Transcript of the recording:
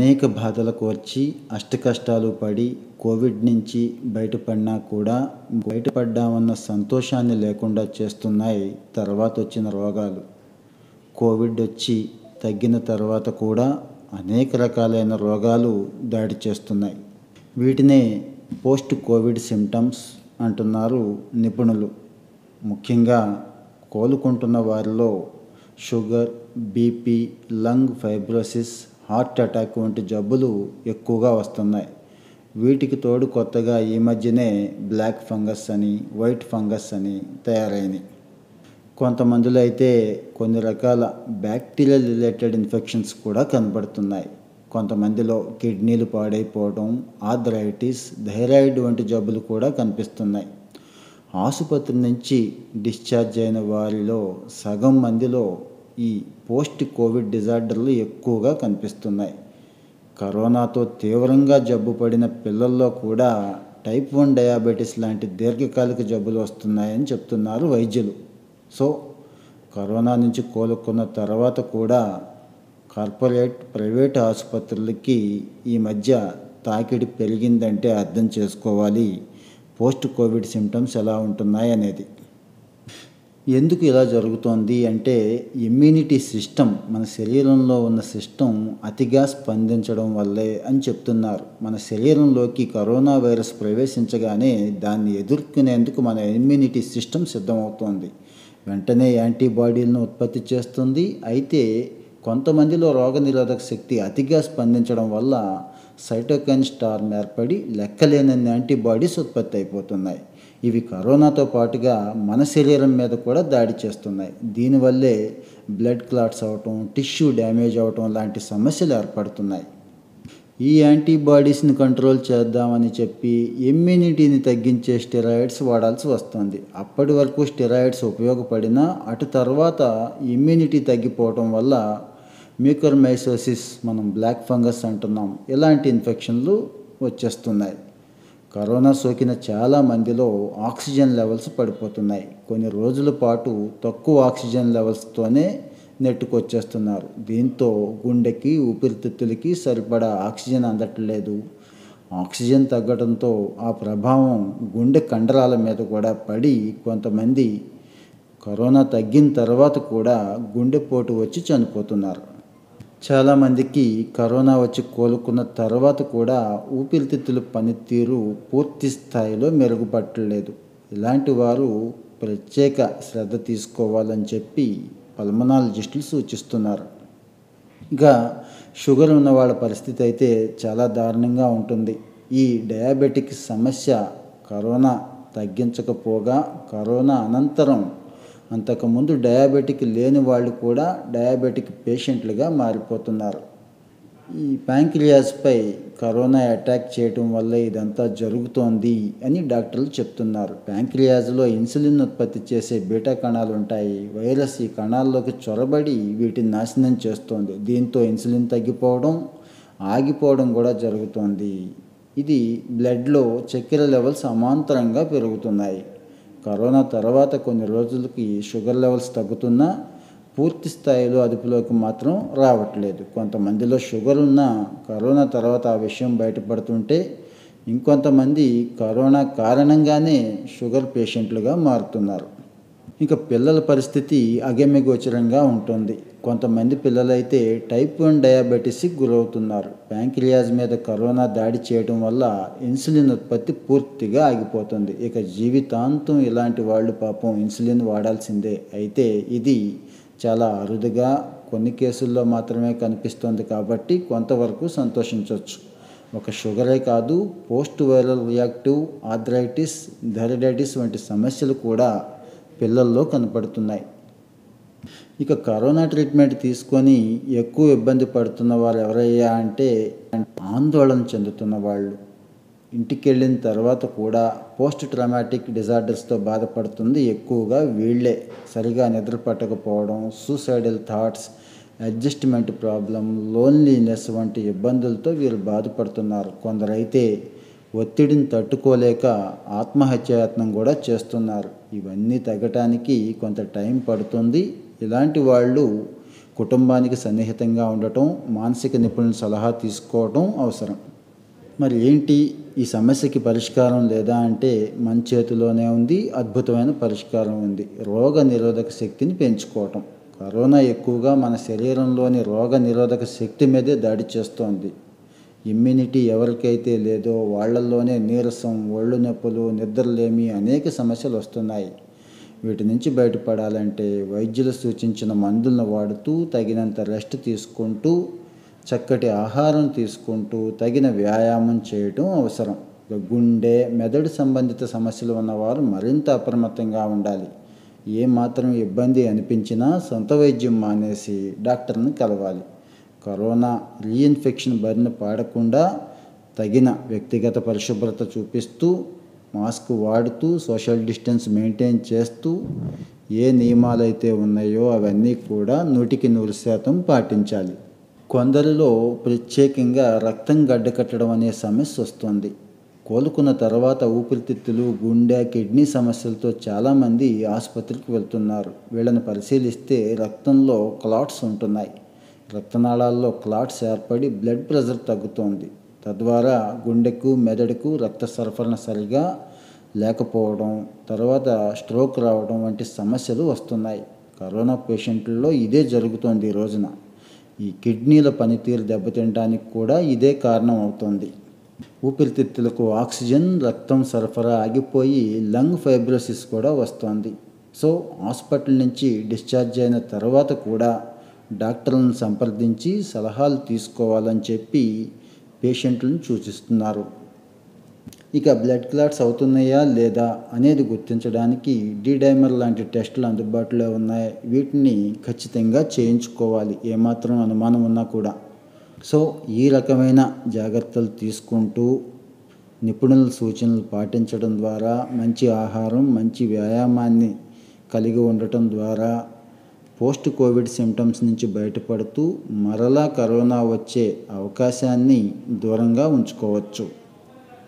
అనేక బాధలకు వచ్చి అష్టకష్టాలు పడి కోవిడ్ నుంచి బయటపడినా కూడా బయటపడ్డామన్న సంతోషాన్ని లేకుండా చేస్తున్నాయి తర్వాత వచ్చిన రోగాలు. కోవిడ్ వచ్చి తగ్గిన తర్వాత కూడా అనేక రకాలైన రోగాలు దాడి చేస్తున్నాయి. వీటినే పోస్ట్ కోవిడ్ సిమ్టమ్స్ అంటున్నారు నిపుణులు. ముఖ్యంగా కోలుకుంటున్న వారిలో sugar BP lung fibrosis heart attack వంటి జబ్బులు ఎక్కువగా వస్తున్నాయి. వీటికి తోడు కొత్తగా ఈ మధ్యనే బ్లాక్ ఫంగస్ అని వైట్ ఫంగస్ అని తయారైనవి కొంతమందిలో అయితే కొన్ని రకాల బ్యాక్టీరియల్ రిలేటెడ్ ఇన్ఫెక్షన్స్ కూడా కనబడుతున్నాయి. కొంతమందిలో కిడ్నీలు పాడైపోవడం ఆథరైటిస్ థైరాయిడ్ వంటి జబ్బులు కూడా కనిపిస్తున్నాయి. ఆసుపత్రి నుంచి డిశ్చార్జ్ అయిన వారిలో సగం మందిలో ఈ పోస్ట్ కోవిడ్ డిజార్డర్లు ఎక్కువగా కనిపిస్తున్నాయి. కరోనాతో తీవ్రంగా జబ్బు పడిన పిల్లల్లో కూడా టైప్ వన్ డయాబెటీస్ లాంటి దీర్ఘకాలిక జబ్బులు వస్తున్నాయని చెప్తున్నారు వైద్యులు. సో కరోనా నుంచి కోలుకున్న తర్వాత కూడా కార్పొరేట్ ప్రైవేట్ ఆసుపత్రులకి ఈ మధ్య తాకిడి పెరిగిందంటే అర్థం చేసుకోవాలి. పోస్ట్ కోవిడ్ సిమ్టమ్స్ ఎలా ఉంటున్నాయి అనేది ఎందుకు ఇలా జరుగుతోంది అంటే ఇమ్యూనిటీ సిస్టమ్ మన శరీరంలో ఉన్న సిస్టమ్ అతిగా స్పందించడం వల్లే అని చెప్తున్నారు. మన శరీరంలోకి కరోనా వైరస్ ప్రవేశించగానే దాన్ని ఎదుర్కొనేందుకు మన ఇమ్యూనిటీ సిస్టమ్ సిద్ధమవుతోంది. వెంటనే యాంటీబాడీలను ఉత్పత్తి చేస్తుంది. అయితే కొంతమందిలో రోగనిరోధక శక్తి అతిగా స్పందించడం వల్ల సైటోకైన్ స్టార్మ్ ఏర్పడి లెక్కలేనన్ని యాంటీబాడీస్ ఉత్పత్తి అయిపోతున్నాయి. ఇవి కరోనాతో పాటుగా మన శరీరం మీద కూడా దాడి చేస్తున్నాయి. దీనివల్లే బ్లడ్ క్లాట్స్ అవటం టిష్యూ డ్యామేజ్ అవటం లాంటి సమస్యలు ఏర్పడుతున్నాయి. ఈ యాంటీబాడీస్ని కంట్రోల్ చేద్దామని చెప్పి ఇమ్యూనిటీని తగ్గించే స్టెరాయిడ్స్ వాడాల్సి వస్తుంది. అప్పటి వరకు స్టెరాయిడ్స్ ఉపయోగపడినా అటు తర్వాత ఇమ్యూనిటీ తగ్గిపోవటం వల్ల మ్యూకర్మైసోసిస్ మనం బ్లాక్ ఫంగస్ అంటున్నాం ఇలాంటి ఇన్ఫెక్షన్లు వచ్చేస్తున్నాయి. కరోనా సోకిన చాలా మందిలో ఆక్సిజన్ లెవెల్స్ పడిపోతున్నాయి. కొన్ని రోజుల పాటు తక్కువ ఆక్సిజన్ లెవెల్స్తోనే నెట్టుకొచ్చేస్తున్నారు. దీంతో గుండెకి ఊపిరితిత్తులకి సరిపడా ఆక్సిజన్ అందట్లేదు. ఆక్సిజన్ తగ్గడంతో ఆ ప్రభావం గుండె కండరాల మీద కూడా పడి కొంతమంది కరోనా తగ్గిన తర్వాత కూడా గుండెపోటు వచ్చి చనిపోతున్నారు. చాలామందికి కరోనా వచ్చి కోలుకున్న తర్వాత కూడా ఊపిరితిత్తుల పనితీరు పూర్తి స్థాయిలో మెరుగుపట్టలేదు. ఇలాంటి వారు ప్రత్యేక శ్రద్ధ తీసుకోవాలని చెప్పి పల్మనాలజిస్టులు సూచిస్తున్నారు. ఇంకా షుగర్ ఉన్న వాళ్ళ పరిస్థితి అయితే చాలా దారుణంగా ఉంటుంది. ఈ డయాబెటిక్ సమస్య కరోనా తగ్గించకపోగా కరోనా అనంతరం అంతకుముందు డయాబెటిక్ లేని వాళ్ళు కూడా డయాబెటిక్ పేషెంట్లుగా మారిపోతున్నారు. ఈ ప్యాంక్రియాస్పై కరోనా అటాక్ చేయటం వల్ల ఇదంతా జరుగుతోంది అని డాక్టర్లు చెప్తున్నారు. ప్యాంక్రియాజ్లో ఇన్సులిన్ ఉత్పత్తి చేసే బీటా కణాలు ఉంటాయి. వైరస్ ఈ కణాల్లోకి చొరబడి వీటిని నాశనం చేస్తోంది. దీంతో ఇన్సులిన్ తగ్గిపోవడం ఆగిపోవడం కూడా జరుగుతోంది. ఇది బ్లడ్లో చక్కెర లెవెల్స్ అమాంతరంగా పెరుగుతున్నాయి. కరోనా తర్వాత కొన్ని రోజులకి షుగర్ లెవెల్స్ తగ్గుతున్నా పూర్తి స్థాయిలో అదుపులోకి మాత్రం రావట్లేదు. కొంతమందిలో షుగర్ ఉన్న కరోనా తర్వాత ఆ విషయం బయటపడుతుంటే ఇంకొంతమంది కరోనా కారణంగానే షుగర్ పేషెంట్లుగా మారుతున్నారు. ఇంకా పిల్లల పరిస్థితి అగమ్యగోచరంగా ఉంటుంది. కొంతమంది పిల్లలైతే టైప్ వన్ డయాబెటీస్కి గురవుతున్నారు. ప్యాంక్రియాజ్ మీద కరోనా దాడి చేయడం వల్ల ఇన్సులిన్ ఉత్పత్తి పూర్తిగా ఆగిపోతుంది. ఇక జీవితాంతం ఇలాంటి వాళ్ళు పాపం ఇన్సులిన్ వాడాల్సిందే. అయితే ఇది చాలా అరుదుగా కొన్ని కేసుల్లో మాత్రమే కనిపిస్తుంది కాబట్టి కొంతవరకు సంతోషించవచ్చు. ఒక షుగరే కాదు post viral reactive arthritis thyroiditis వంటి సమస్యలు కూడా పిల్లల్లో కనపడుతున్నాయి. ఇక కరోనా ట్రీట్మెంట్ తీసుకొని ఎక్కువ ఇబ్బంది పడుతున్న వారు ఎవరయ్యా అంటే ఆందోళన చెందుతున్న వాళ్ళు. ఇంటికి వెళ్ళిన తర్వాత కూడా పోస్ట్ ట్రామాటిక్ డిజార్డర్స్తో బాధపడుతుంది. ఎక్కువగా వీళ్ళే. సరిగా నిద్ర పట్టకపోవడం suicidal thoughts adjustment problem loneliness వంటి ఇబ్బందులతో వీరు బాధపడుతున్నారు. కొందరైతే ఒత్తిడిని తట్టుకోలేక ఆత్మహత్యాయత్నం కూడా చేస్తున్నారు. ఇవన్నీ తగ్గటానికి కొంత టైం పడుతుంది. ఇలాంటి వాళ్ళు కుటుంబానికి సన్నిహితంగా ఉండటం మానసిక నిపుణుల సలహా తీసుకోవటం అవసరం. మరి ఏంటి? ఈ సమస్యకి పరిష్కారం లేదా అంటే మన చేతిలోనే ఉంది అద్భుతమైన పరిష్కారం ఉంది. రోగ నిరోధక శక్తిని పెంచుకోవటం. కరోనా ఎక్కువగా మన శరీరంలోని రోగ నిరోధక శక్తి మీదే దాడి చేస్తోంది. ఇమ్యూనిటీ ఎవరికైతే లేదో వాళ్ళల్లోనే నీరసం ఒళ్ళు నొప్పులు నిద్రలేమి అనేక సమస్యలు వస్తున్నాయి. వీటి నుంచి బయటపడాలంటే వైద్యులు సూచించిన మందులను వాడుతూ తగినంత రెస్ట్ తీసుకుంటూ చక్కటి ఆహారం తీసుకుంటూ తగిన వ్యాయామం చేయటం అవసరం. గుండె మెదడు సంబంధిత సమస్యలు ఉన్నవారు మరింత అప్రమత్తంగా ఉండాలి. ఏమాత్రం ఇబ్బంది అనిపించినా సొంత వైద్యం మానేసి డాక్టర్ని కలవాలి. కరోనా రీఇన్ఫెక్షన్ బారిన పాడకుండా తగిన వ్యక్తిగత పరిశుభ్రత చూపిస్తూ మాస్క్ వాడుతూ సోషల్ డిస్టెన్స్ మెయింటైన్ చేస్తూ ఏ నియమాలైతే ఉన్నాయో అవన్నీ కూడా నూటికి నూరు శాతం పాటించాలి. కొందరిలో ప్రత్యేకంగా రక్తం గడ్డకట్టడం అనే సమస్య వస్తుంది. కోలుకున్న తర్వాత ఊపిరితిత్తులు గుండె కిడ్నీ సమస్యలతో చాలామంది ఆసుపత్రికి వెళ్తున్నారు. వీళ్ళని పరిశీలిస్తే రక్తంలో క్లాట్స్ ఉంటున్నాయి. రక్తనాళాల్లో క్లాట్స్ ఏర్పడి బ్లడ్ ప్రెషర్ తగ్గుతోంది. తద్వారా గుండెకు మెదడుకు రక్త సరఫరణ సరిగా లేకపోవడం తర్వాత స్ట్రోక్ రావడం వంటి సమస్యలు వస్తున్నాయి. కరోనా పేషెంట్లలో ఇదే జరుగుతోంది ఈ రోజున. ఈ కిడ్నీల పనితీరు దెబ్బతినడానికి కూడా ఇదే కారణం అవుతుంది. ఊపిరితిత్తులకు ఆక్సిజన్ రక్తం సరఫరా ఆగిపోయి లంగ్ ఫైబ్రోసిస్ కూడా వస్తోంది. సో హాస్పిటల్ నుంచి డిశ్చార్జ్ అయిన తర్వాత కూడా డాక్టర్లను సంప్రదించి సలహాలు తీసుకోవాలని చెప్పి పేషెంట్లను సూచిస్తున్నారు. ఇక బ్లడ్ క్లాట్స్ అవుతున్నాయా లేదా అనేది గుర్తించడానికి డైమర్ లాంటి టెస్టులు అందుబాటులో ఉన్నాయి. వీటిని ఖచ్చితంగా చేయించుకోవాలి. ఏమాత్రం అనుమానం ఉన్నా కూడా. సో ఈ రకమైన జాగ్రత్తలు తీసుకుంటూ నిపుణుల సూచనలు పాటించడం ద్వారా మంచి ఆహారం మంచి వ్యాయామాన్ని కలిగి ఉండటం ద్వారా పోస్ట్ కోవిడ్ సిమ్టమ్స్ నుంచి బయటపడుతూ మరలా కరోనా వచ్చే అవకాశాన్ని దూరంగా ఉంచుకోవచ్చు.